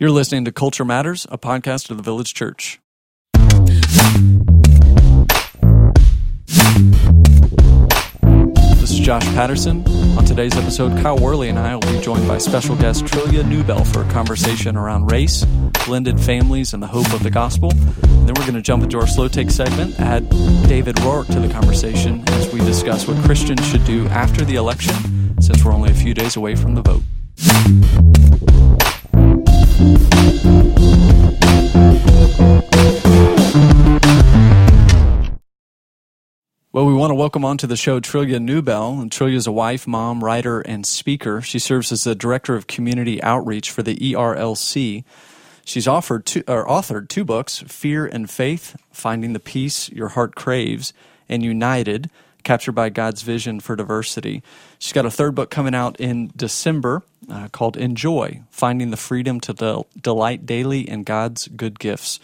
You're listening to Culture Matters, a podcast of the Village Church. This is Josh Patterson. On today's episode, Kyle Worley and I will be joined by special guest Trillia Newbell for a conversation around race, blended families, and the hope of the gospel. Then we're going to jump into our slow take segment, add David Roark to the conversation as we discuss what Christians should do after the election, since we're only a few days away from the vote. Well, we want to welcome onto the show Trillia Newbell. And Trillia is a wife, mom, writer, and speaker. She serves as the director of community outreach for the ERLC. She's offered two, or authored two books: Fear and Faith, Finding the Peace Your Heart Craves, and United, Captured by God's Vision for Diversity. She's got a third book coming out in December uh, called Enjoy, Finding the Freedom to Del- Delight Daily in God's Good Gifts.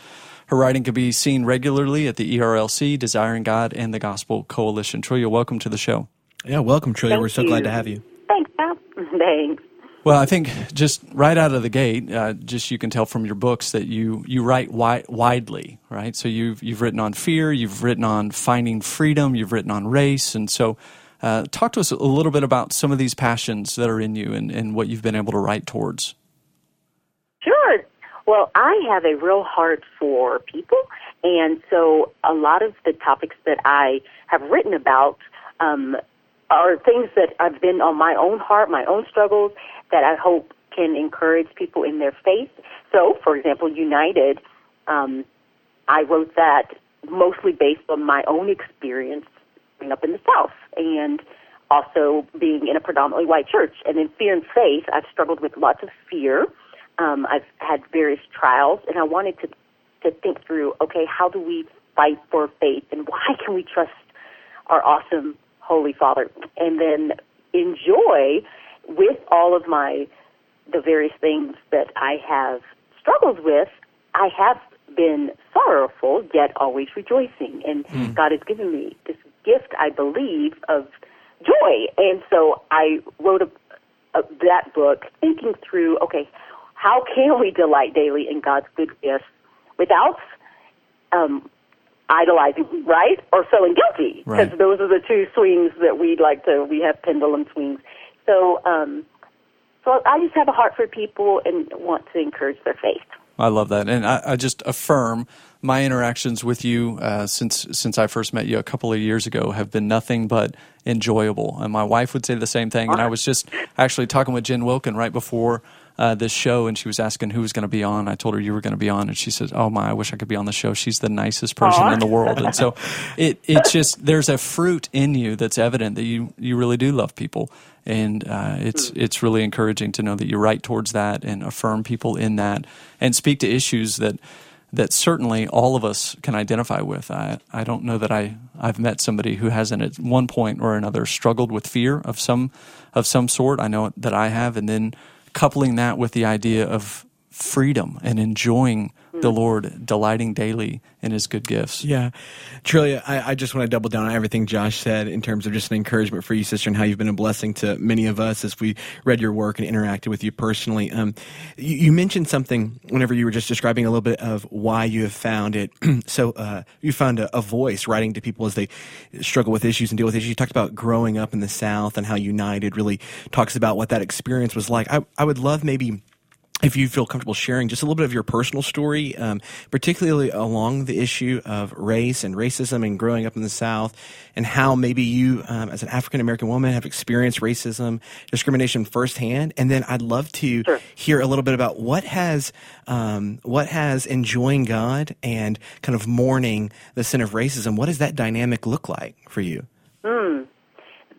Her writing can be seen regularly at the ERLC, Desiring God, and the Gospel Coalition. Trillia, welcome to the show. Yeah, welcome, Trillia. Thank We're so you. glad to have you. Thanks, Pal. Thanks. Well, I think just right out of the gate, uh, just you can tell from your books that you you write wi- widely, right? So you've you've written on fear, you've written on finding freedom, you've written on race, and so uh, talk to us a little bit about some of these passions that are in you and, and what you've been able to write towards. Sure. Well, I have a real heart for people, and so a lot of the topics that I have written about um, are things that I've been on my own heart, my own struggles, that I hope can encourage people in their faith. So, for example, United, um, I wrote that mostly based on my own experience growing up in the South and also being in a predominantly white church. And in Fear and Faith, I've struggled with lots of fear. Um, I've had various trials, and I wanted to to think through, okay, how do we fight for faith, and why can we trust our awesome Holy Father? And then enjoy with all of my the various things that I have struggled with. I have been sorrowful, yet always rejoicing, and God has given me this gift, I believe, of joy. And so I wrote a, a, that book, thinking through, okay, how can we delight daily in God's good gifts without um, idolizing, right, or feeling guilty? Because Right. those are the two swings that we like to. We have pendulum swings. So, um, so I just have a heart for people and want to encourage their faith. I love that, and I, I just affirm my interactions with you uh, since since I first met you a couple of years ago have been nothing but enjoyable. And my wife would say the same thing. And I was just actually talking with Jen Wilkin right before uh, this show, and she was asking who was going to be on. I told her you were going to be on, and she says, "Oh my, I wish I could be on the show. She's the nicest person Aw. in the world." And so it it's just there's a fruit in you that's evident that you you really do love people. And uh, it's it's really encouraging to know that you write towards that and affirm people in that, and speak to issues that that certainly all of us can identify with. I, I don't know that I, I've met somebody who hasn't at one point or another struggled with fear of some of some sort. I know that I have, and then coupling that with the idea of freedom and enjoying the Lord, delighting daily in His good gifts. Yeah. Trillia, I, I just want to double down on everything Josh said in terms of just an encouragement for you, sister, and how you've been a blessing to many of us as we read your work and interacted with you personally. Um, you, you mentioned something whenever you were just describing a little bit of why you have found it. so uh, you found a, a voice writing to people as they struggle with issues and deal with issues. You talked about growing up in the South and how United really talks about what that experience was like. I, I would love maybe if you feel comfortable sharing just a little bit of your personal story, um, particularly along the issue of race and racism and growing up in the South, and how maybe you, um, as an African American woman, have experienced racism, discrimination firsthand. And then I'd love to Sure. hear a little bit about what has um, what has enjoying God and kind of mourning the sin of racism. What does that dynamic look like for you?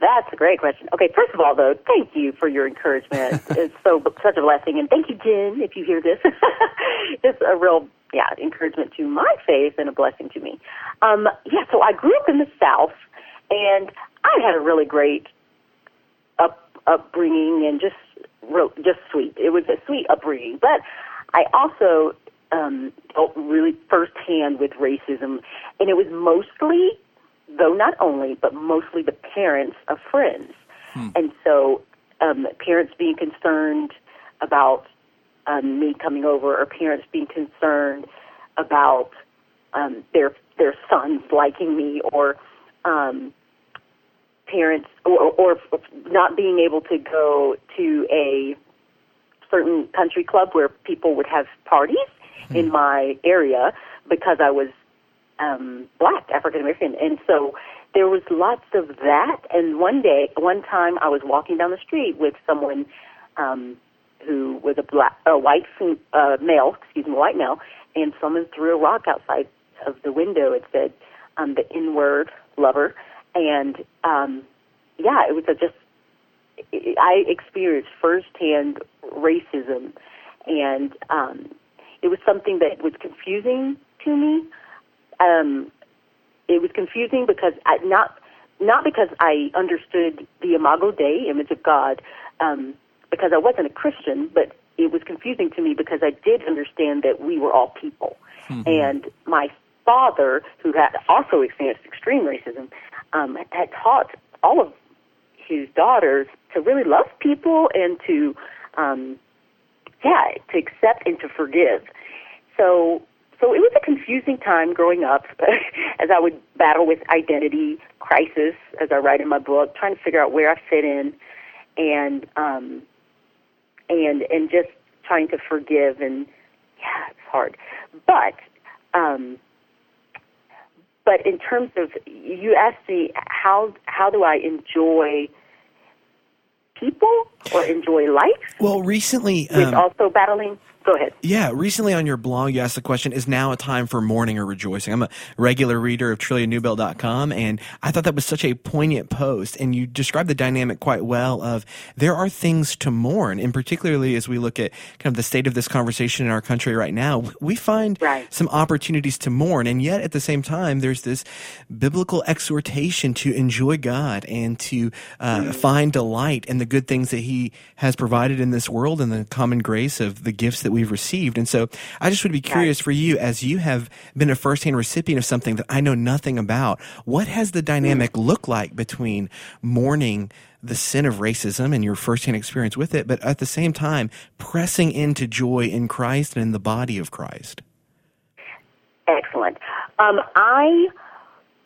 That's a great question. Okay, first of all, though, thank you for your encouragement. it's so such a blessing, and thank you, Jen, if you hear this. it's a real, yeah, encouragement to my faith and a blessing to me. Um, yeah, so I grew up in the South, and I had a really great up upbringing and just just sweet. It was a sweet upbringing, but I also um, dealt really firsthand with racism, and it was mostly, though not only, but mostly the parents of friends, and so um, parents being concerned about um, me coming over or parents being concerned about um, their their sons liking me or um, parents or, or not being able to go to a certain country club where people would have parties hmm. in my area because I was um, black, African American, and so there was lots of that. And one day, one time, I was walking down the street with someone um, who was a black, a white uh, male, excuse me, white male, and someone threw a rock outside of the window. It said um, the N word lover, and um, yeah, it was a just I experienced firsthand racism, and um, it was something that was confusing to me. Um, it was confusing because I not not because I understood the Imago Dei, image of God, um, because I wasn't a Christian, but it was confusing to me because I did understand that we were all people. Mm-hmm. And my father, who had also experienced extreme racism, um, had taught all of his daughters to really love people and to, um, yeah, to accept and to forgive. So, so it was a confusing time growing up, as I would battle with identity crisis, as I write in my book, trying to figure out where I fit in, and um, and and just trying to forgive and yeah, it's hard. But um, but in terms of you asked me how how do I enjoy people or enjoy life? Well, recently um, also battling Go ahead. Yeah, recently on your blog, you asked the question, is now a time for mourning or rejoicing? I'm a regular reader of TrilliaNewbell.com, and I thought that was such a poignant post. And you described the dynamic quite well of there are things to mourn, and particularly as we look at kind of the state of this conversation in our country right now, we find right. some opportunities to mourn. And yet at the same time, there's this biblical exhortation to enjoy God and to uh, mm. find delight in the good things that He has provided in this world and the common grace of the gifts that we've received. And so I just would be curious for you, as you have been a firsthand recipient of something that I know nothing about, what has the dynamic mm. looked like between mourning the sin of racism and your firsthand experience with it, but at the same time, pressing into joy in Christ and in the body of Christ? Excellent. Um, I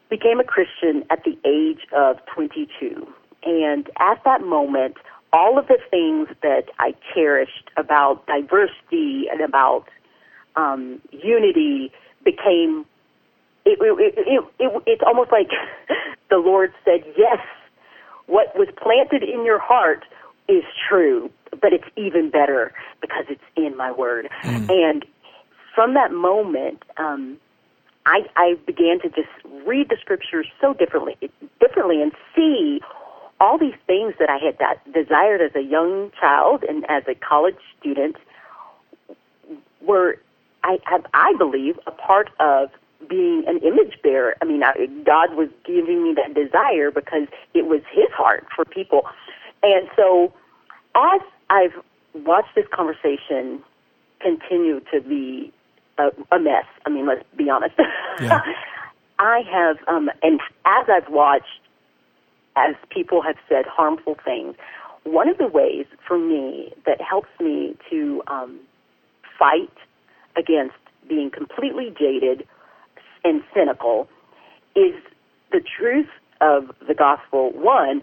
became a Christian at the age of 22. And at that moment, all of the things that I cherished about diversity and about um, unity became it, it, it, it, it's almost like the Lord said, yes, what was planted in your heart is true, but it's even better because it's in my word. Mm. And from that moment, um, I, I began to just read the scriptures so differently, differently, and see all these things that I had that desired as a young child and as a college student were, I, I believe, a part of being an image bearer. I mean, I, God was giving me that desire because it was His heart for people. And so, as I've watched this conversation continue to be a, a mess, I mean, let's be honest. Yeah. I have, um, and as I've watched as people have said harmful things. One of the ways for me that helps me to um, fight against being completely jaded and cynical is the truth of the gospel. One,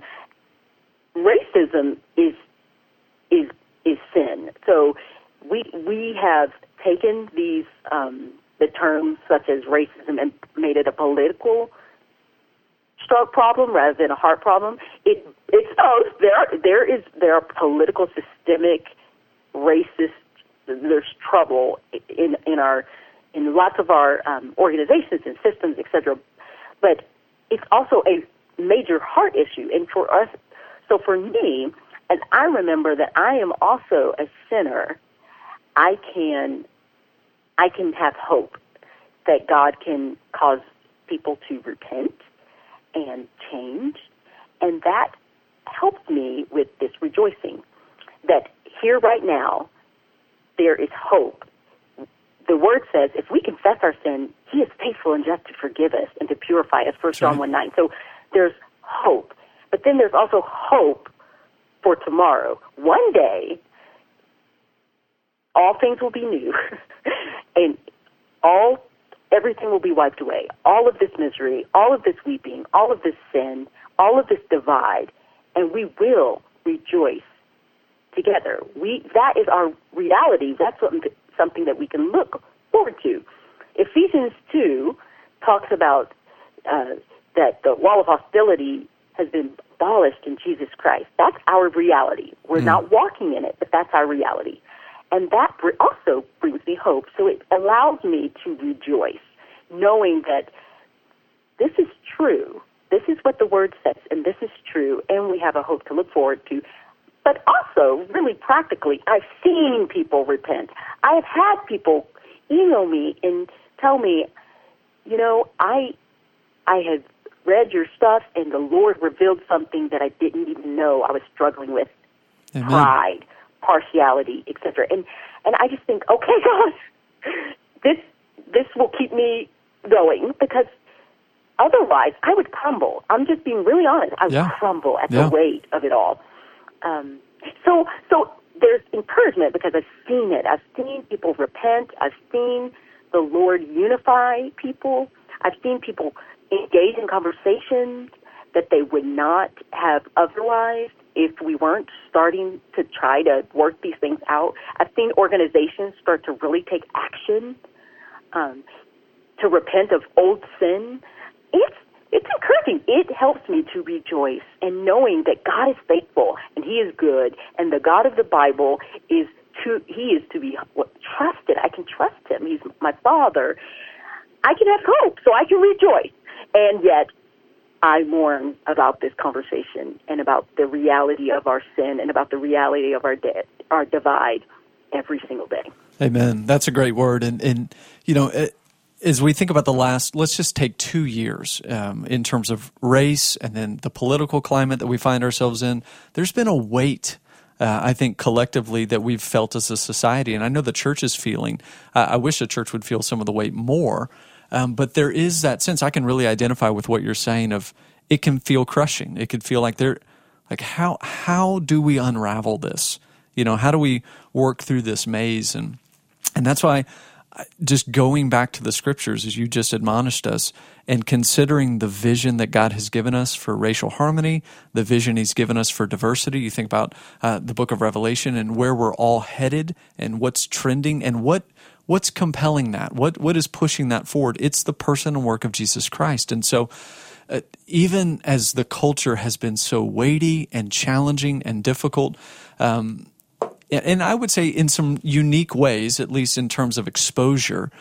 racism is is is sin. So we we have taken these um, the terms such as racism and made it a political stroke problem rather than a heart problem. It it's both. There there is there are political systemic racist there's trouble in in our in lots of our um, organizations and systems, etc. But it's also a major heart issue, and for us, so for me, as I remember that I am also a sinner, I can I can have hope that God can cause people to repent and change. And that helped me with this rejoicing that here right now, there is hope. The word says if we confess our sin, he is faithful and just to forgive us and to purify us, First John 1 9. So there's hope. But then there's also hope for tomorrow. One day, all things will be new, and all everything will be wiped away. All of this misery, all of this weeping, all of this sin, all of this divide, and we will rejoice together. We that is our reality. That's what, something that we can look forward to. Ephesians two talks about uh, that the wall of hostility has been abolished in Jesus Christ. That's our reality. We're mm. not walking in it, but that's our reality. And that also brings me hope. So it allows me to rejoice, knowing that this is true. This is what the word says, and this is true, and we have a hope to look forward to. But also, really practically, I've seen people repent. I have had people email me and tell me, you know, I I had read your stuff and the Lord revealed something that I didn't even know I was struggling with. Amen. Pride, partiality, etc. And and I just think, okay, God, this this will keep me going because otherwise I would crumble. I'm just being really honest. I would yeah. crumble at yeah. the weight of it all. Um, so so there's encouragement because I've seen it. I've seen people repent. I've seen the Lord unify people. I've seen people engage in conversations that they would not have otherwise if we weren't starting to try to work these things out. I've seen organizations start to really take action um, to repent of old sin. It's it's encouraging. It helps me to rejoice and knowing that God is faithful and He is good, and the God of the Bible is to He is to be trusted. I can trust Him. He's my Father. I can have hope, so I can rejoice, and yet I mourn about this conversation and about the reality of our sin and about the reality of our de- our divide every single day. Amen. That's a great word, and and you know. It, as we think about the last, let's just take two years um, in terms of race and then the political climate that we find ourselves in. There's been a weight, uh, I think, collectively that we've felt as a society, and I know the church is feeling. Uh, I wish the church would feel some of the weight more um, but there is that sense I can really identify with what you're saying of it can feel crushing. It could feel like there, like how how do we unravel this? You know, how do we work through this maze? And and that's why just going back to the scriptures as you just admonished us and considering the vision that God has given us for racial harmony, the vision He's given us for diversity. You think about uh, the book of Revelation and where we're all headed and what's trending and what what's compelling that? What what is pushing that forward? It's the person and work of Jesus Christ. And so uh, even as the culture has been so weighty and challenging and difficult, um, and I would say in some unique ways, at least in terms of exposure,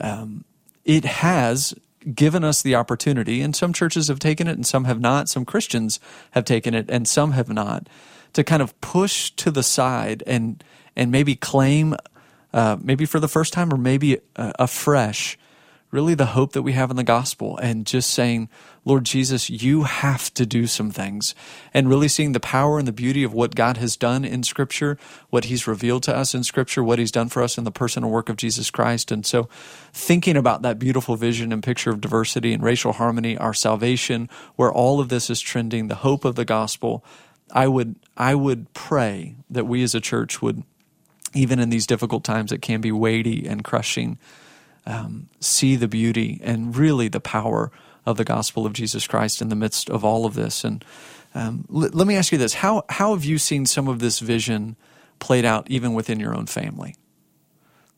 um, it has given us the opportunity, and some churches have taken it and some have not. Some Christians have taken it and some have not, to kind of push to the side and and maybe claim uh, maybe for the first time or maybe uh, afresh, really the hope that we have in the gospel and just saying, Lord Jesus, you have to do some things. And really seeing the power and the beauty of what God has done in Scripture, what He's revealed to us in Scripture, what He's done for us in the person and work of Jesus Christ. And so thinking about that beautiful vision and picture of diversity and racial harmony, our salvation, where all of this is trending, the hope of the gospel, I would I would pray that we as a church would even in these difficult times that can be weighty and crushing, um, see the beauty and really the power of the gospel of Jesus Christ in the midst of all of this. And um, l- let me ask you this: how how have you seen some of this vision played out even within your own family?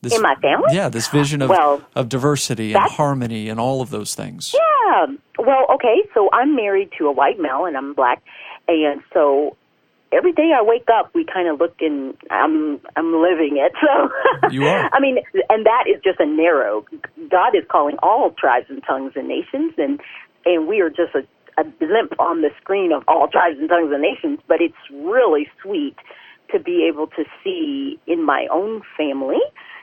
This, in my family, yeah, this vision of well, of diversity and harmony and all of those things. Yeah. Well, okay. So I'm married to a white male, and I'm black, and so every day I wake up, we kind of look and I'm I'm living it. So you are. I mean, and that is just a narrow. God is calling all tribes and tongues and nations, and and we are just a, a blimp on the screen of all tribes and tongues and nations. But it's really sweet to be able to see in my own family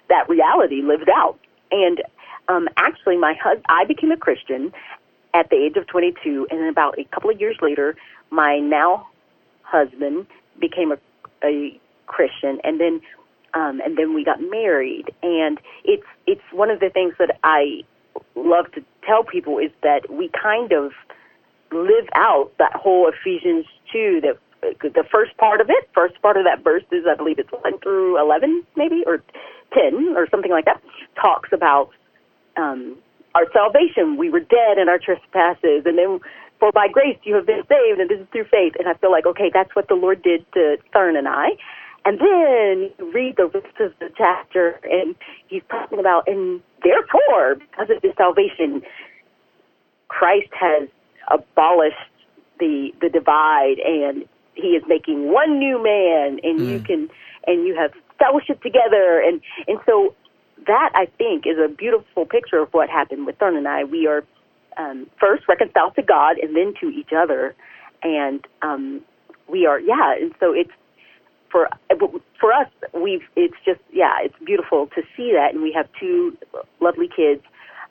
that reality lived out. And um, actually, my husband, I became a Christian at the age of 22, and then about a couple of years later, my now husband became a, a Christian, and then um, and then we got married. And it's it's one of the things that I love to tell people is that we kind of live out that whole Ephesians two that the first part of it, first part of that verse is, I believe it's 1 through 11, maybe, or 10, or something like that, talks about um, our salvation. We were dead in our trespasses, and then for by grace you have been saved, and this is through faith. And I feel like, okay, that's what the Lord did to Thern and I. And then you read the rest of the chapter, and he's talking about, and therefore, because of this salvation, Christ has abolished the the divide, and he is making one new man, and mm. you can and you have fellowship together, and and so that I think is a beautiful picture of what happened with Thern and I. We are um, first reconciled to God, and then to each other, and um, we are yeah, and so it's for for us we've it's just yeah it's beautiful to see that. And we have two lovely kids.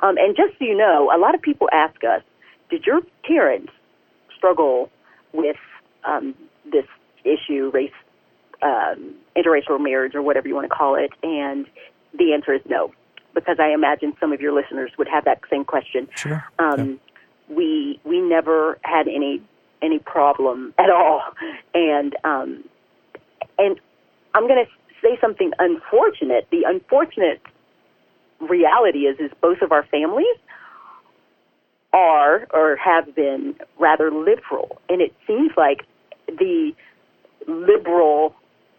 Um, and just so you know a lot of people ask us did your parents struggle with um, this issue, race, um, interracial marriage, or whatever you want to call it? And the answer is no, because I imagine some of your listeners would have that same question. Sure. Um, yeah. We we never had any any problem at all, and um, and I'm going to say something unfortunate. The unfortunate reality is is both of our families are or have been rather liberal, and it seems like the liberal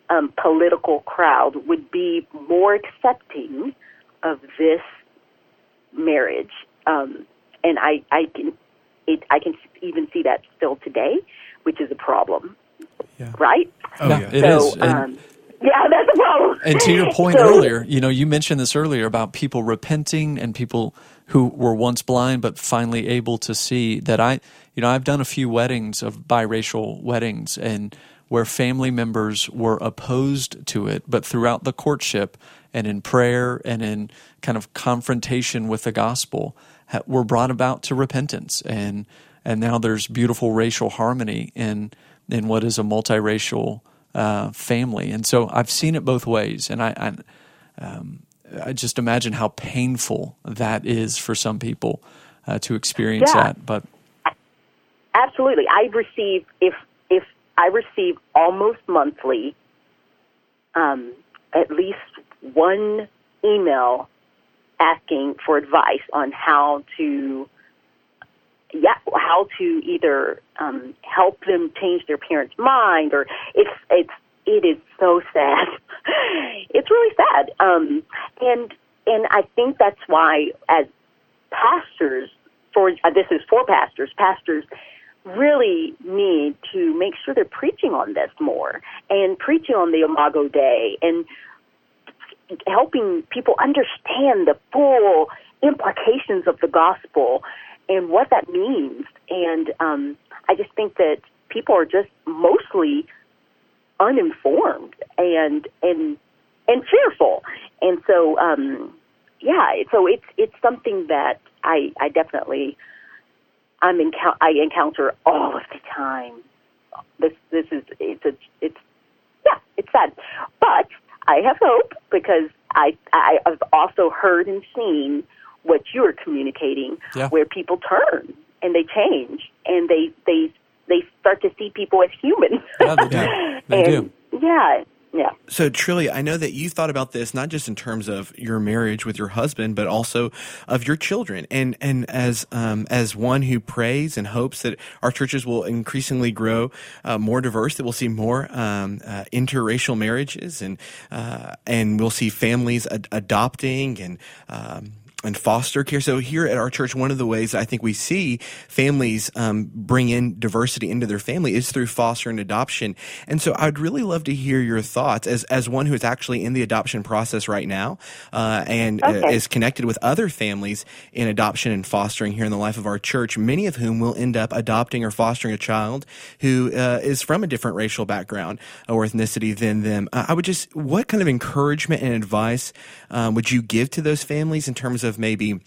um, political crowd would be more accepting of this marriage, um, and I, I can it, I can even see that still today, which is a problem, yeah. right? Oh, yeah, it so, is. Um, yeah, that's a problem. And to your point so, earlier, you know, you mentioned this earlier about people repenting and people who were once blind but finally able to see that I, you know, I've done a few weddings of biracial weddings and where family members were opposed to it, but throughout the courtship and in prayer and in kind of confrontation with the gospel, were brought about to repentance and and now there's beautiful racial harmony in in what is a multiracial uh, family, and so I've seen it both ways, and I, I um, I just imagine how painful that is for some people uh, to experience yeah. that. But absolutely, I receive if if I receive almost monthly, um, at least one email asking for advice on how to yeah how to either um, help them change their parents' mind or it's it's it is so sad. it's really sad. Um, and and I think that's why as pastors for uh, this is for pastors, pastors really need to make sure they're preaching on this more and preaching on the Imago Dei and helping people understand the full implications of the gospel and what that means. And um, I just think that people are just mostly uninformed and and and fearful. And so, um, yeah, so it's it's something that I I definitely I'm encou- I encounter all of the time. This this is it's a, it's yeah it's sad, but I have hope because I I have also heard and seen what you are communicating, yeah. where people turn and they change and they they they start to see people as humans. Yeah, they do. They and, do. Yeah, yeah. So, Trillia, I know that you thought about this not just in terms of your marriage with your husband, but also of your children. And and as um, as one who prays and hopes that our churches will increasingly grow uh, more diverse, that we'll see more um, uh, interracial marriages, and uh, and we'll see families ad- adopting and um, and foster care. So here at our church, one of the ways I think we see families um, bring in diversity into their family is through foster and adoption. And so I'd really love to hear your thoughts as as one who is actually in the adoption process right now uh, and uh, okay. uh, is connected with other families in adoption and fostering here in the life of our church. Many of whom will end up adopting or fostering a child who uh, is from a different racial background or ethnicity than them. Uh, I would just, what kind of encouragement and advice um, would you give to those families in terms of maybe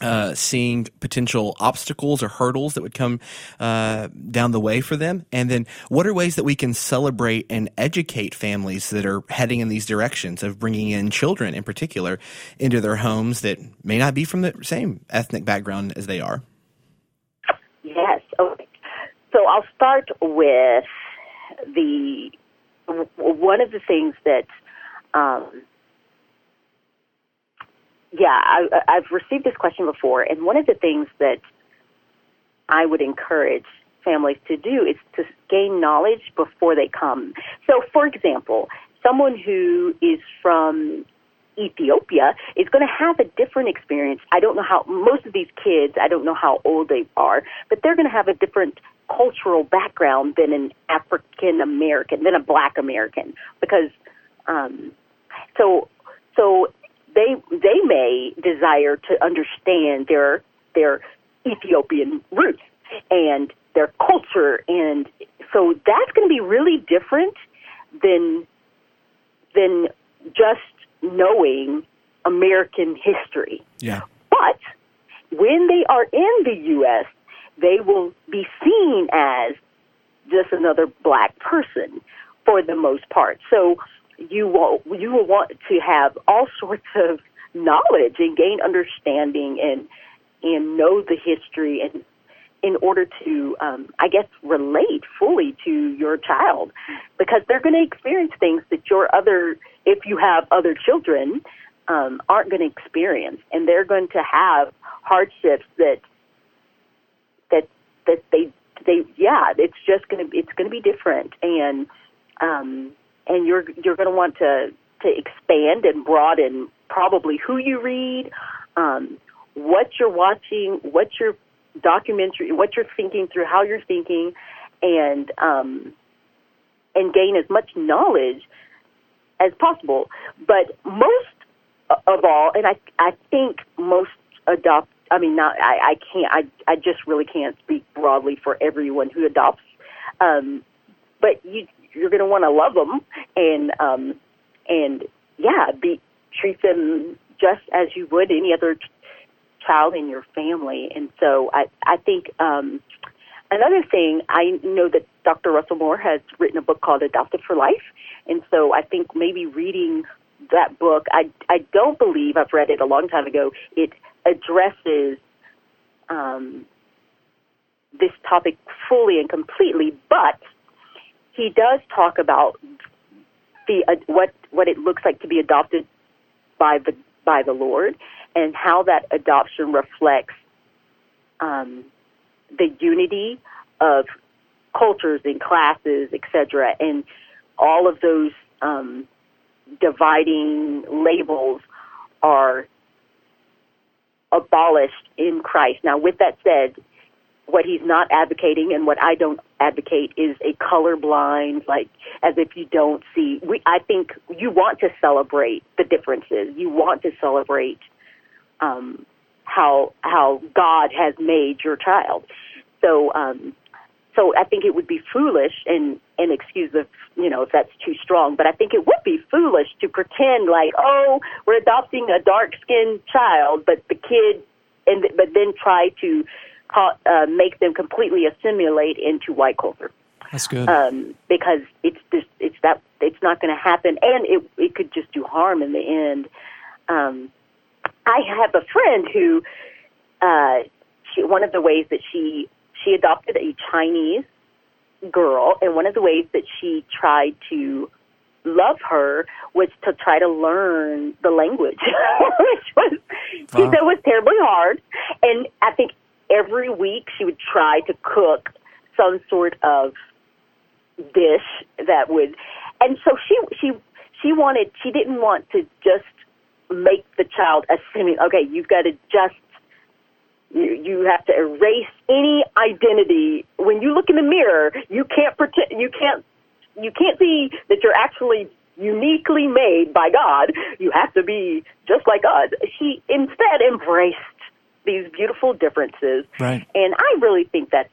uh, seeing potential obstacles or hurdles that would come uh, down the way for them? And then what are ways that we can celebrate and educate families that are heading in these directions of bringing in children in particular into their homes that may not be from the same ethnic background as they are? Yes. Okay. So I'll start with the one of the things that um, yeah, I, I've received this question before, and one of the things that I would encourage families to do is to gain knowledge before they come. So, for example, someone who is from Ethiopia is going to have a different experience. I don't know how most of these kids, I don't know how old they are, but they're going to have a different cultural background than an African American, than a black American because um so so they they may desire to understand their their Ethiopian roots and their culture and so that's going to be really different than than just knowing American history. Yeah. But when they are in the US, they will be seen as just another black person for the most part. So you will you will want to have all sorts of knowledge and gain understanding and and know the history and in order to um, I guess relate fully to your child. Because they're going to experience things that your other if you have other children um, aren't going to experience. And they're going to have hardships that that that they they yeah it's just going to it's going to be different. And um, and you're you're going to want to to expand and broaden probably who you read, um, what you're watching, what you're documentary, what you're thinking through, how you're thinking, and um, and gain as much knowledge as possible. But most of all, and I I think most adopt. I mean, not I, I can't. I I just really can't speak broadly for everyone who adopts. Um, but you you're going to want to love them and um, and yeah, be treat them just as you would any other ch- child in your family. And so I I think um, another thing I know that Dr. Russell Moore has written a book called Adopted for Life, and so I think maybe reading that book, I I don't believe I've read it a long time ago. It addresses um, this topic fully and completely, but he does talk about the uh, what what it looks like to be adopted by the by the Lord and how that adoption reflects um, the unity of cultures and classes, etc., and all of those um, dividing labels are abolished in Christ. Now, with that said, what he's not advocating and what I don't advocate is a colorblind, like as if you don't see. We, I think you want to celebrate the differences. You want to celebrate um, how how God has made your child. So um, so I think it would be foolish and and excuse if you know if that's too strong, but I think it would be foolish to pretend like oh we're adopting a dark skinned child, but the kid and but then try to uh, make them completely assimilate into white culture. That's good. Um, because it's just it's that it's not going to happen, and it it could just do harm in the end. Um, I have a friend who, uh, she, one of the ways that she she adopted a Chinese girl, and one of the ways that she tried to love her was to try to learn the language, which was wow. she said was terribly hard. And I think every week she would try to cook some sort of dish that would and so she she she wanted she didn't want to just make the child assimilate okay you've got to just you you have to erase any identity. When you look in the mirror you can't pretend you can't you can't see that you're actually uniquely made by God. You have to be just like God. She instead embraced these beautiful differences. Right. And I really think that's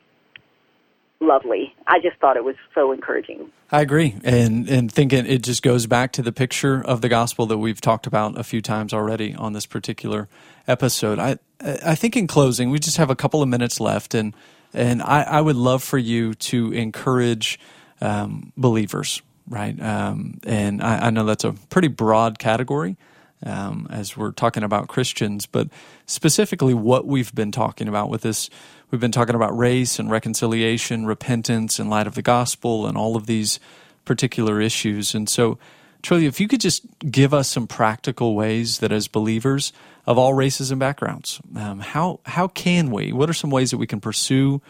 lovely. I just thought it was so encouraging. I agree, and and thinking it just goes back to the picture of the gospel that we've talked about a few times already on this particular episode. I I think in closing, we just have a couple of minutes left, and and I, I would love for you to encourage um, believers, right? Um, and I, I know that's a pretty broad category. Um, as we're talking about Christians, but specifically what we've been talking about with this. We've been talking about race and reconciliation, repentance in light of the gospel, and all of these particular issues. And so, Trillia, if you could just give us some practical ways that as believers of all races and backgrounds, um, how how can we? What are some ways that we can pursue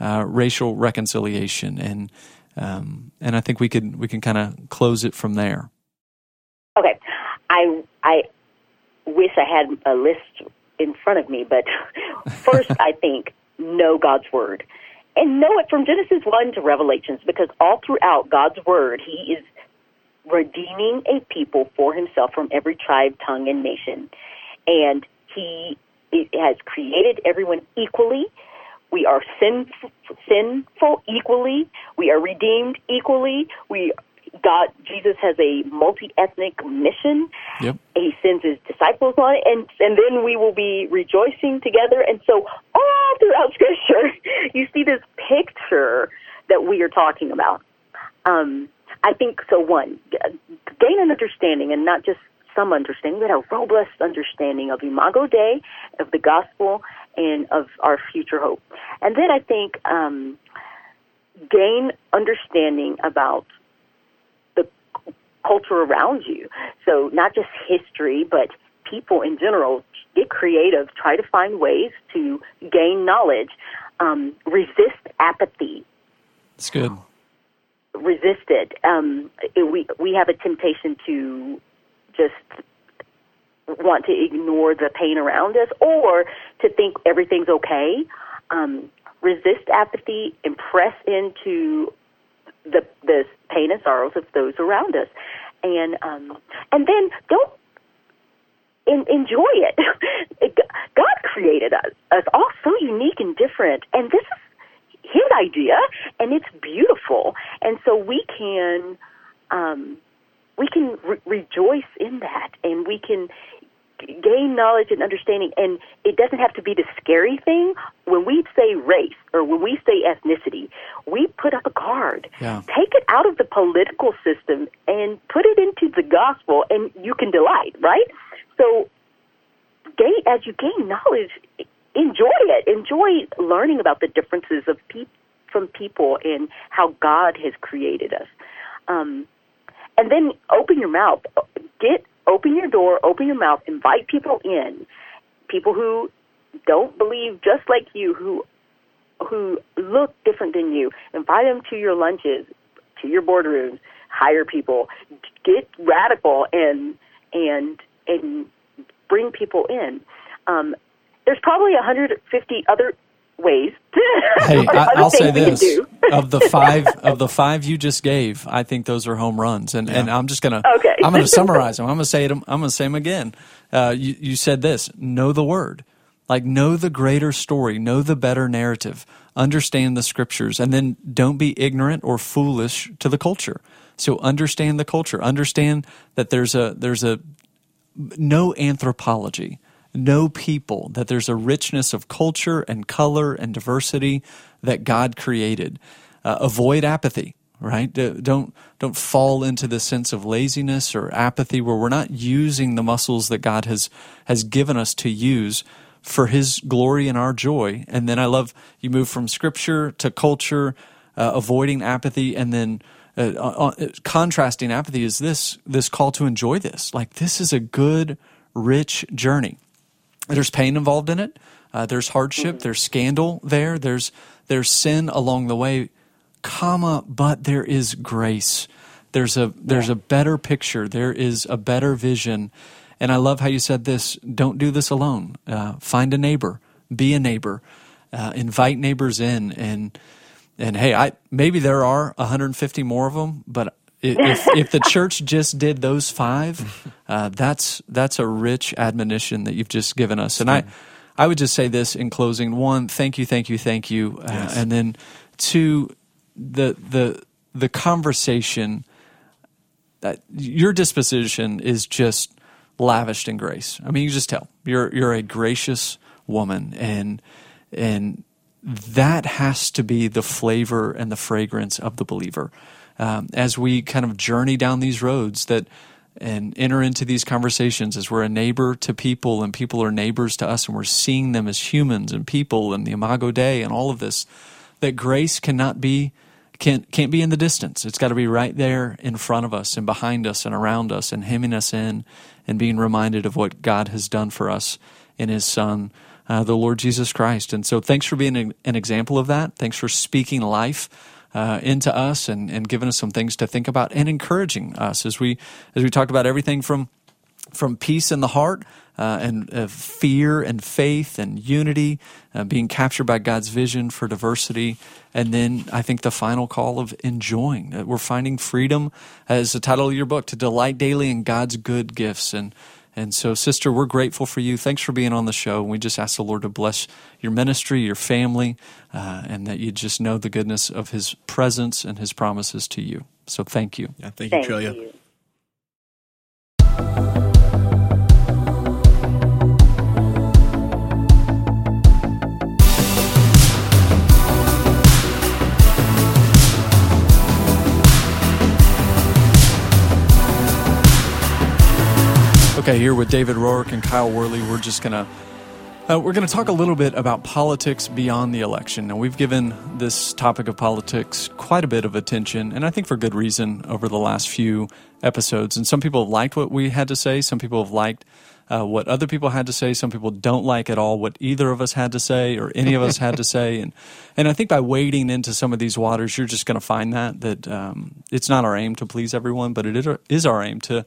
uh, racial reconciliation? And um, and I think we could we can kind of close it from there. I I wish I had a list in front of me, but first I think know God's word and know it from Genesis 1 to Revelations because all throughout God's Word, He is redeeming a people for Himself from every tribe, tongue, and nation. And He has created everyone equally. We are sin, sinful equally. We are redeemed equally. We God, Jesus has a multi-ethnic mission. Yep. He sends his disciples on it, and and then we will be rejoicing together. And so, all throughout Scripture, you see this picture that we are talking about. Um, I think so. One, gain an understanding, and not just some understanding, but a robust understanding of Imago Dei, of the gospel, and of our future hope. And then I think um, gain understanding about culture around you. So not just history, but people in general. Get creative. Try to find ways to gain knowledge. Um, resist apathy. It's good. Resist it. Um, it. We we have a temptation to just want to ignore the pain around us or to think everything's okay. Um, resist apathy and press into the the pain and sorrows of those around us, and um, and then don't in, enjoy it. God created us, us all so unique and different, and this is His idea, and it's beautiful, and so we can. Um, we can re- rejoice in that, and we can gain knowledge and understanding and it doesn't have to be the scary thing. When we say race or when we say ethnicity we put up a card. Yeah. take it out of the political system and put it into the gospel and you can delight right? So gain as you gain knowledge enjoy it. Enjoy learning about the differences of people from people and how god has created us. Um, and then open your mouth. Get open your door, open your mouth, invite people in, people who don't believe just like you, who who look different than you. Invite them to your lunches, to your boardrooms. Hire people, get radical, and and and bring people in. Um, there's probably 150 other ways. hey, I, will say this: of the five of the five you just gave, I think those are home runs, and yeah. and I'm just gonna okay. I'm gonna summarize them. I'm gonna say them. I'm gonna say them again. Uh, you you said this: know the word, like know the greater story, know the better narrative, understand the scriptures, and then don't be ignorant or foolish to the culture. So understand the culture. Understand that there's a there's a no anthropology know people, that there's a richness of culture and color and diversity that God created. Uh, avoid apathy, right? Don't don't fall into the sense of laziness or apathy where we're not using the muscles that God has has given us to use for His glory and our joy. And then I love you move from Scripture to culture, uh, avoiding apathy, and then. Uh, uh, uh contrasting apathy is this this call to enjoy this like this is a good rich journey there's pain involved in it. Uh, there's hardship. There's scandal there. There's there's sin along the way, comma. But there is grace. There's a there's a better picture. There is a better vision. And I love how you said this. Don't do this alone. Uh, find a neighbor. Be a neighbor. Uh, invite neighbors in. And and hey, I maybe there are 150 more of them, but if if the church just did those five, uh, that's that's a rich admonition that you've just given us. And I I would just say this in closing: one, thank you, thank you, thank you, uh, yes. and then two, the the the conversation. That your disposition is just lavished in grace. I mean, you just tell you're you're a gracious woman, and and that has to be the flavor and the fragrance of the believer um, as we kind of journey down these roads that and enter into these conversations as we're a neighbor to people and people are neighbors to us and we're seeing them as humans and people and the imago dei and all of this that grace cannot be can't can't be in the distance. It's got to be right there in front of us and behind us and around us and hemming us in and being reminded of what god has done for us in his son uh, the lord jesus christ. And so thanks for being an, an example of that. Thanks for speaking life uh, into us and, and giving us some things to think about and encouraging us as we as we talked about everything from from peace in the heart uh, and uh, fear and faith and unity, uh, being captured by God's vision for diversity. And then I think the final call of enjoying. Uh, we're finding freedom, as the title of your book, to delight daily in God's good gifts. And and so, sister, we're grateful for you. Thanks for being on the show. And we just ask the Lord to bless your ministry, your family, uh, and that you just know the goodness of His presence and His promises to you. So, thank you. Yeah, thank you, Thank Trillia. you. Okay, here with David Roark and Kyle Worley, we're just gonna uh, we're gonna talk a little bit about politics beyond the election. Now, we've given this topic of politics quite a bit of attention, and I think for good reason over the last few episodes. And some people have liked what we had to say. Some people have liked uh, what other people had to say. Some people don't like at all what either of us had to say or any of us had to say. And and I think by wading into some of these waters, you're just going to find that that um, it's not our aim to please everyone, but it is our aim to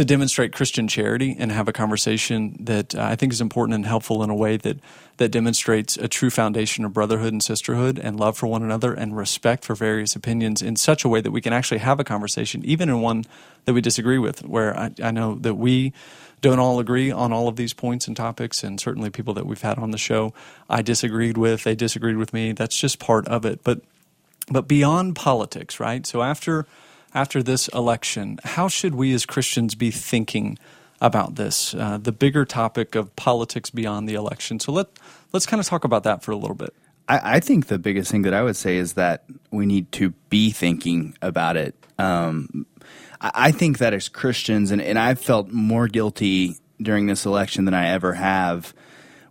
to demonstrate Christian charity and have a conversation that uh, I think is important and helpful in a way that that demonstrates a true foundation of brotherhood and sisterhood and love for one another and respect for various opinions in such a way that we can actually have a conversation, even in one that we disagree with. Where I, I know that we don't all agree on all of these points and topics, and certainly people that we've had on the show, I disagreed with, they disagreed with me. That's just part of it, but but beyond politics, right? So after after this election, how should we as Christians be thinking about this, uh, the bigger topic of politics beyond the election? So let let's kind of talk about that for a little bit. I, I think the biggest thing that I would say is that we need to be thinking about it. Um, I, I think that as Christians, and, and I've felt more guilty during this election than I ever have,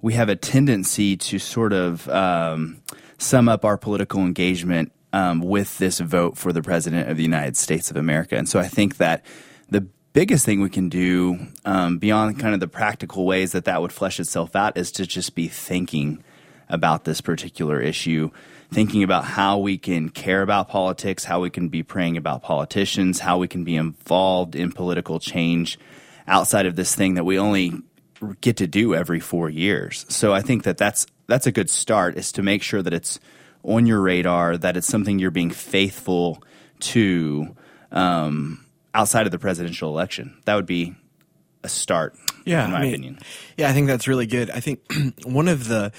we have a tendency to sort of um, sum up our political engagement um, with this vote for the president of the United States of America. And so I think that the biggest thing we can do um, beyond kind of the practical ways that that would flesh itself out is to just be thinking about this particular issue, thinking about how we can care about politics, how we can be praying about politicians, how we can be involved in political change outside of this thing that we only get to do every four years. So I think that that's that's a good start is to make sure that it's on your radar, that it's something you're being faithful to um, outside of the presidential election. That would be a start, Yeah, in my I mean, opinion. Yeah, I think that's really good. I think one of the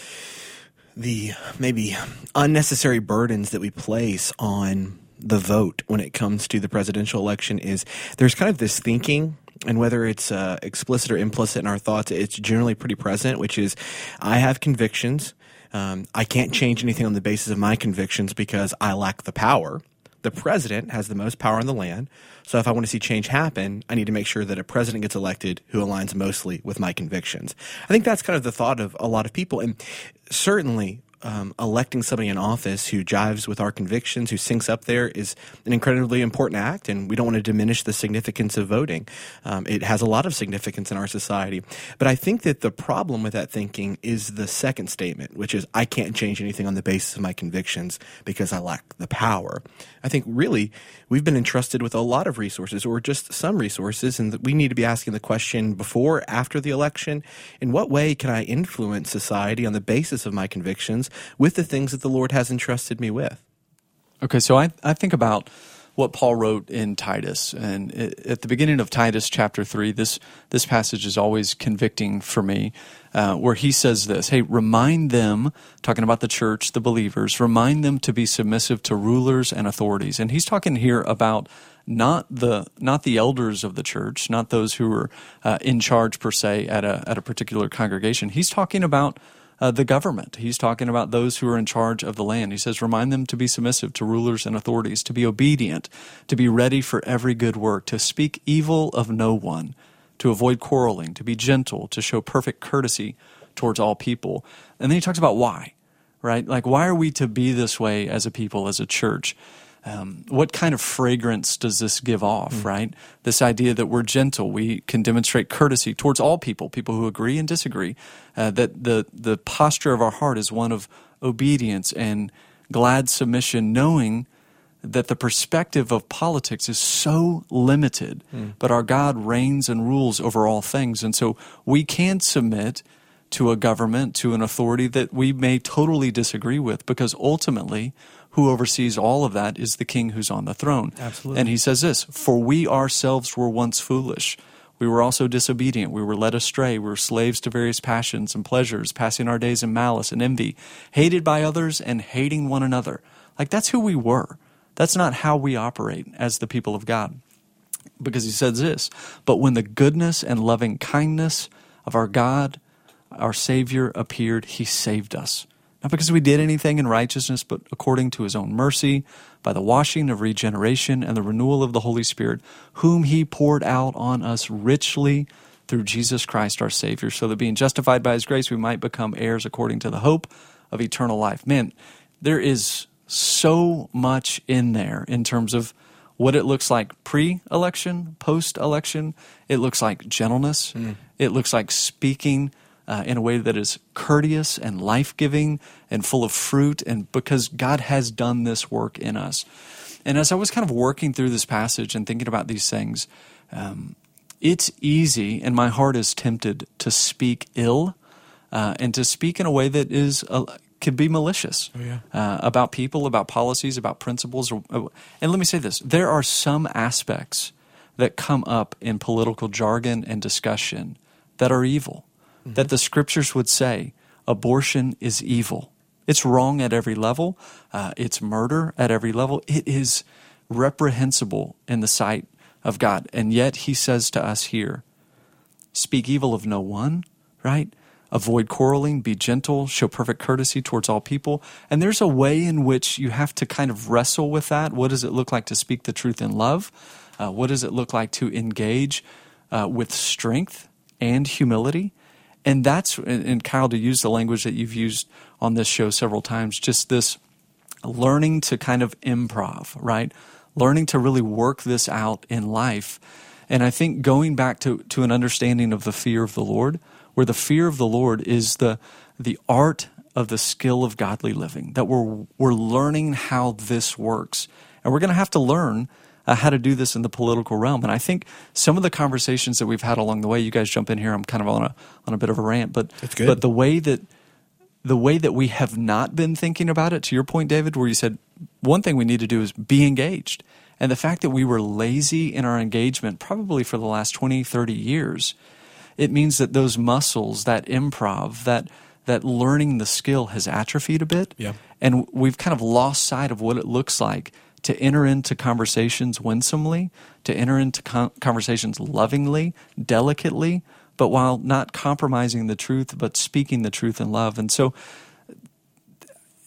the maybe unnecessary burdens that we place on the vote when it comes to the presidential election is there's kind of this thinking and whether it's uh, explicit or implicit in our thoughts, it's generally pretty present, which is I have convictions. Um, I can't change anything on the basis of my convictions because I lack the power. The president has the most power in the land. So if I want to see change happen, I need to make sure that a president gets elected who aligns mostly with my convictions. I think that's kind of the thought of a lot of people. And certainly, um, electing somebody in office who jives with our convictions, who syncs up there, is an incredibly important act, and we don't want to diminish the significance of voting. Um, it has a lot of significance in our society. But I think that the problem with that thinking is the second statement, which is I can't change anything on the basis of my convictions because I lack the power. I think really we've been entrusted with a lot of resources, or just some resources, and we need to be asking the question before, after the election, in what way can I influence society on the basis of my convictions with the things that the Lord has entrusted me with? Okay, so I, I think about what Paul wrote in Titus, and at the beginning of Titus chapter three, this this passage is always convicting for me, uh, where he says this: "Hey, remind them, talking about the church, the believers, remind them to be submissive to rulers and authorities." And he's talking here about not the not the elders of the church, not those who are uh, in charge per se at a at a particular congregation. He's talking about uh, the government. He's talking about those who are in charge of the land. He says, remind them to be submissive to rulers and authorities, to be obedient, to be ready for every good work, to speak evil of no one, to avoid quarreling, to be gentle, to show perfect courtesy towards all people. And then he talks about why, right? Like, why are we to be this way as a people, as a church? Um, what kind of fragrance does this give off, mm. right? This idea that we're gentle, we can demonstrate courtesy towards all people, people who agree and disagree, uh, that the, the posture of our heart is one of obedience and glad submission, knowing that the perspective of politics is so limited, mm. but our God reigns and rules over all things. And so we can submit to a government, to an authority that we may totally disagree with, because ultimately, who oversees all of that is the king who's on the throne. Absolutely. And he says this For we ourselves were once foolish. We were also disobedient. We were led astray. We were slaves to various passions and pleasures, passing our days in malice and envy, hated by others and hating one another. Like that's who we were. That's not how we operate as the people of God. Because he says this, but when the goodness and loving kindness of our God, our Savior, appeared, he saved us not because we did anything in righteousness, but according to his own mercy, by the washing of regeneration and the renewal of the Holy Spirit, whom he poured out on us richly through Jesus Christ our Savior, so that being justified by his grace, we might become heirs according to the hope of eternal life. Man, there is so much in there in terms of what it looks like pre election, post election. It looks like gentleness, mm. it looks like speaking uh, in a way that is courteous and life giving and full of fruit, and because God has done this work in us. And as I was kind of working through this passage and thinking about these things, um, it's easy, and my heart is tempted to speak ill uh, and to speak in a way that is uh, could be malicious oh, yeah. uh, about people, about policies, about principles. Or, uh, and let me say this: there are some aspects that come up in political jargon and discussion that are evil mm-hmm. that the scriptures would say abortion is evil. It's wrong at every level. Uh, it's murder at every level. It is reprehensible in the sight of God. And yet he says to us here, speak evil of no one, right? Avoid quarreling, be gentle, show perfect courtesy towards all people. And there's a way in which you have to kind of wrestle with that. What does it look like to speak the truth in love? Uh, what does it look like to engage uh, with strength and humility? And that's, and Kyle, to use the language that you've used on this show several times, just this learning to kind of improv, right? Learning to really work this out in life. And I think going back to, to an understanding of the fear of the Lord, where the fear of the Lord is the, the art of the skill of godly living, that we're, we're learning how this works. And we're going to have to learn uh, how to do this in the political realm. And I think some of the conversations that we've had along the way, you guys jump in here. I'm kind of on a on a bit of a rant, but but the way that the way that we have not been thinking about it, to your point, David, where you said one thing we need to do is be engaged. And the fact that we were lazy in our engagement, probably for the last 20, 30 years, it means that those muscles, that improv, that that learning the skill has atrophied a bit. Yeah. And we've kind of lost sight of what it looks like to enter into conversations winsomely, to enter into conversations lovingly, delicately, but while not compromising the truth, but speaking the truth in love. And so,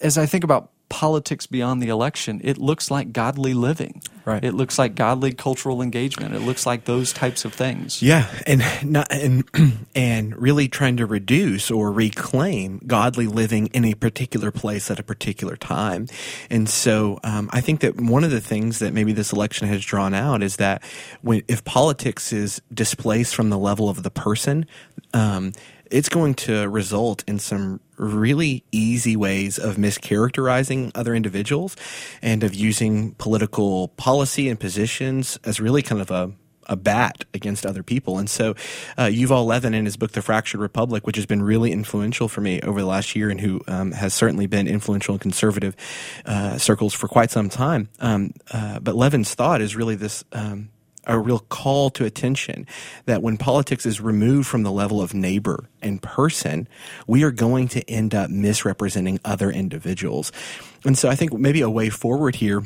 as I think about politics beyond the election, it looks like godly living. Right. It looks like godly cultural engagement. It looks like those types of things. Yeah, and not and and really trying to reduce or reclaim godly living in a particular place at a particular time. And so, um, I think that one of the things that maybe this election has drawn out is that when if politics is displaced from the level of the person, um, it's going to result in some really easy ways of mischaracterizing other individuals and of using political policy and positions as really kind of a a bat against other people. And so, uh, Yuval Levin in his book, The Fractured Republic, which has been really influential for me over the last year and who um, has certainly been influential in conservative uh, circles for quite some time. Um, uh, but Levin's thought is really this um, a real call to attention that when politics is removed from the level of neighbor and person, we are going to end up misrepresenting other individuals. And so I think maybe a way forward here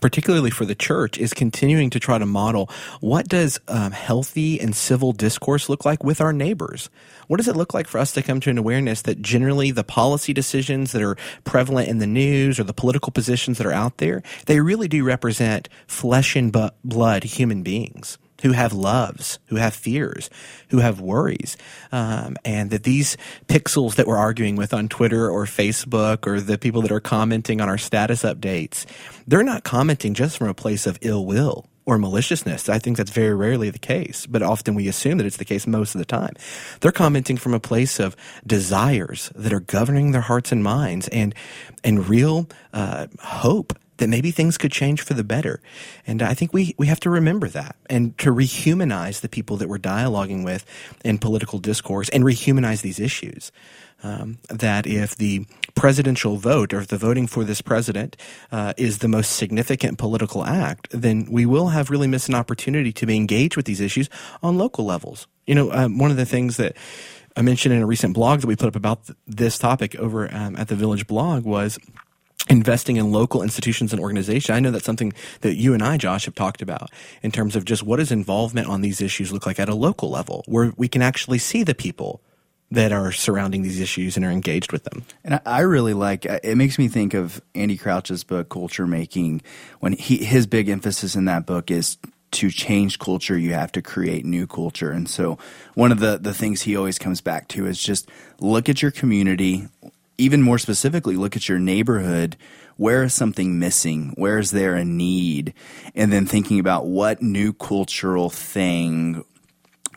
particularly for the church, is continuing to try to model what does um, healthy and civil discourse look like with our neighbors. What does it look like for us to come to an awareness that generally the policy decisions that are prevalent in the news or the political positions that are out there, they really do represent flesh and blood human beings who have loves, who have fears, who have worries, um, and that these pixels that we're arguing with on Twitter or Facebook or the people that are commenting on our status updates, they're not commenting just from a place of ill will or maliciousness. I think that's very rarely the case, but often we assume that it's the case most of the time. They're commenting from a place of desires that are governing their hearts and minds and and real uh, hope that maybe things could change for the better. And I think we, we have to remember that and to rehumanize the people that we're dialoguing with in political discourse and rehumanize these issues. Um, that if the presidential vote or if the voting for this president uh, is the most significant political act, then we will have really missed an opportunity to be engaged with these issues on local levels. You know, um, one of the things that I mentioned in a recent blog that we put up about th- this topic over um, at the Village blog was investing in local institutions and organizations. I know that's something that you and I, Josh, have talked about in terms of just what does involvement on these issues look like at a local level where we can actually see the people that are surrounding these issues and are engaged with them. And I really like uh, it makes me think of Andy Crouch's book Culture Making when he his big emphasis in that book is to change culture you have to create new culture. And so one of the the things he always comes back to is just look at your community, even more specifically, look at your neighborhood. Where is something missing? Where is there a need? And then thinking about what new cultural thing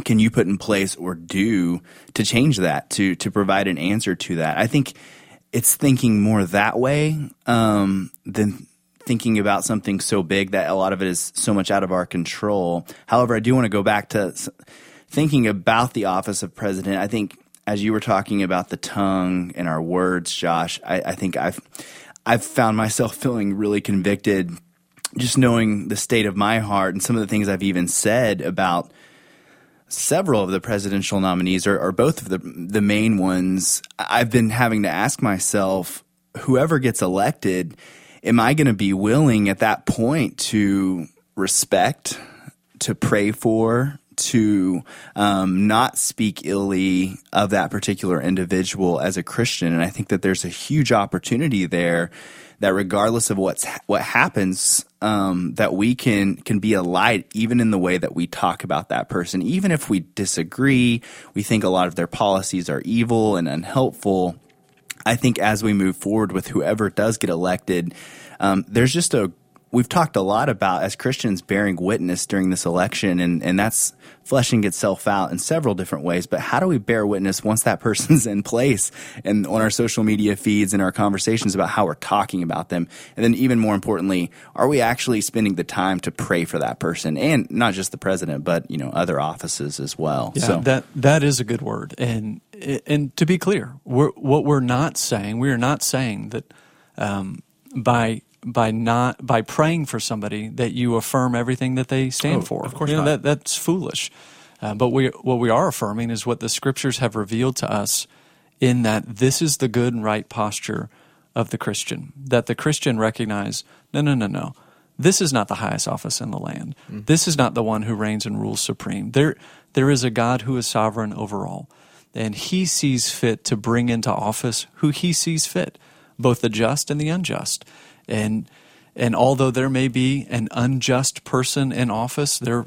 can you put in place or do to change that, to, to provide an answer to that? I think it's thinking more that way um, than thinking about something so big that a lot of it is so much out of our control. However, I do want to go back to thinking about the office of president. I think as you were talking about the tongue and our words, Josh, I, I think I've I've found myself feeling really convicted just knowing the state of my heart and some of the things I've even said about several of the presidential nominees or, or both of the the main ones. I've been having to ask myself, whoever gets elected, am I going to be willing at that point to respect, to pray for, to um, not speak illy of that particular individual as a Christian. And I think that there's a huge opportunity there that regardless of what's what happens, um, that we can can be a light even in the way that we talk about that person, even if we disagree, we think a lot of their policies are evil and unhelpful. I think as we move forward with whoever does get elected, um, there's just a we've talked a lot about as Christians bearing witness during this election, and, and that's fleshing itself out in several different ways. But how do we bear witness once that person's in place and on our social media feeds and our conversations about how we're talking about them? And then, even more importantly, are we actually spending the time to pray for that person and not just the president, but you know other offices as well? Yeah, so that that is a good word. And and to be clear, we're, what we're not saying, we are not saying that um, by by not by praying for somebody that you affirm everything that they stand oh, for. Of course, you know, that that's foolish. Uh, but we what we are affirming is what the scriptures have revealed to us in that this is the good and right posture of the Christian. That the Christian recognize, no, no, no, no. This is not the highest office in the land. Mm. This is not the one who reigns and rules supreme. There, there is a God who is sovereign over all, and He sees fit to bring into office who He sees fit, both the just and the unjust. And and although there may be an unjust person in office, there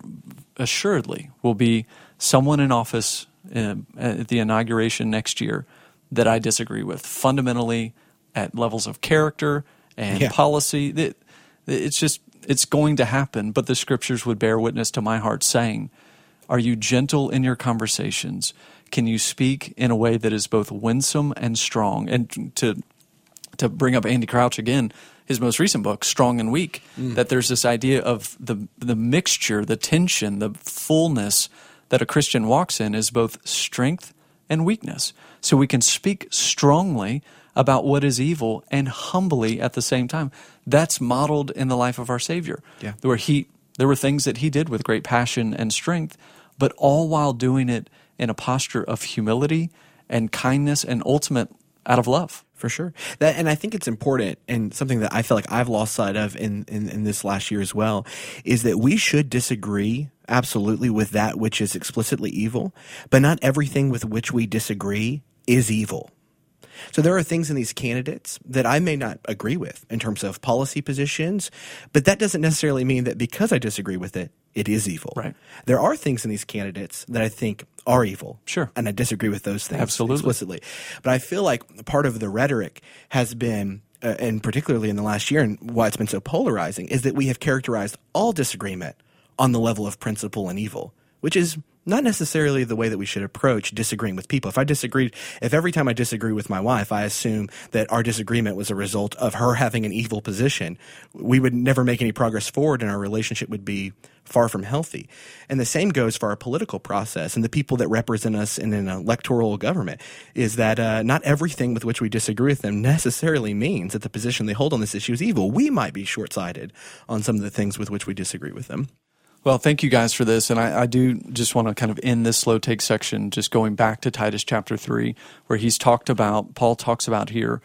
assuredly will be someone in office uh, at the inauguration next year that I disagree with fundamentally at levels of character and yeah. policy. It, it's just it's going to happen. But the scriptures would bear witness to my heart, saying, "Are you gentle in your conversations? Can you speak in a way that is both winsome and strong?" And to to bring up Andy Crouch again, his most recent book, Strong and Weak, mm. that there's this idea of the the mixture, the tension, the fullness that a Christian walks in is both strength and weakness. So we can speak strongly about what is evil and humbly at the same time. That's modeled in the life of our Savior. Yeah. Where he there were things that he did with great passion and strength, but all while doing it in a posture of humility and kindness and ultimate out of love For sure. That, and I think it's important and something that I feel like I've lost sight of in, in, in this last year as well is that we should disagree absolutely with that which is explicitly evil, but not everything with which we disagree is evil. So there are things in these candidates that I may not agree with in terms of policy positions, but that doesn't necessarily mean that because I disagree with it, it is evil. Right. There are things in these candidates that I think are evil. Sure. And I disagree with those things Absolutely. explicitly. But I feel like part of the rhetoric has been uh, and particularly in the last year and why it's been so polarizing is that we have characterized all disagreement on the level of principle and evil, which is not necessarily the way that we should approach disagreeing with people. If I disagreed, if every time I disagree with my wife, I assume that our disagreement was a result of her having an evil position, we would never make any progress forward and our relationship would be far from healthy. And the same goes for our political process and the people that represent us in an electoral government is that uh, not everything with which we disagree with them necessarily means that the position they hold on this issue is evil. We might be short sighted on some of the things with which we disagree with them. Well, thank you guys for this. And I, I do just want to kind of end this slow take section, just going back to Titus chapter 3, where he's talked about, Paul talks about here,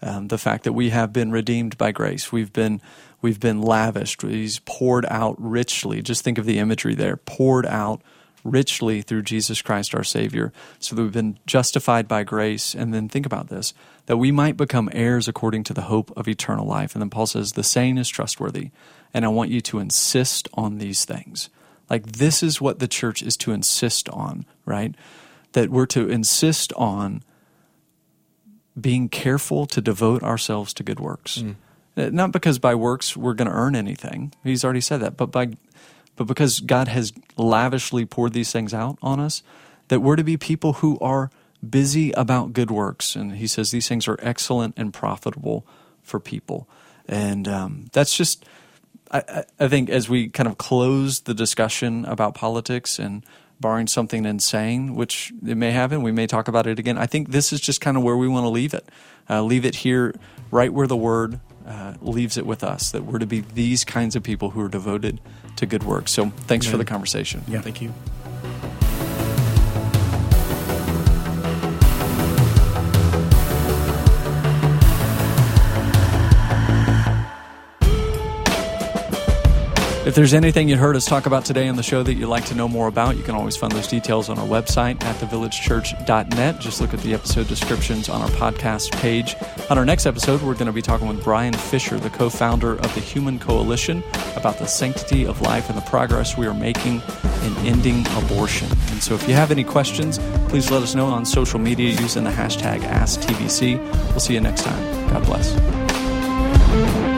um, the fact that we have been redeemed by grace. We've been, we've been lavished. He's poured out richly. Just think of the imagery there poured out richly through Jesus Christ our Savior, so that we've been justified by grace. And then think about this that we might become heirs according to the hope of eternal life. And then Paul says, The saying is trustworthy, and I want you to insist on these things. Like, this is what the church is to insist on, right? That we're to insist on being careful to devote ourselves to good works. Mm. Not because by works we're going to earn anything. He's already said that, but by but because God has lavishly poured these things out on us, that we're to be people who are busy about good works. And he says these things are excellent and profitable for people. And um, that's just, I, I think, as we kind of close the discussion about politics and barring something insane, which it may happen, we may talk about it again. I think this is just kind of where we want to leave it. Uh, leave it here, right where the word uh, leaves it with us, that we're to be these kinds of people who are devoted to good work. So thanks for the conversation. Yeah, thank you. If there's anything you heard us talk about today on the show that you'd like to know more about, you can always find those details on our website at thevillagechurch.net. Just look at the episode descriptions on our podcast page. On our next episode, we're going to be talking with Brian Fisher, the co founder of the Human Coalition, about the sanctity of life and the progress we are making in ending abortion. And so if you have any questions, please let us know on social media using the hashtag AskTVC. We'll see you next time. God bless.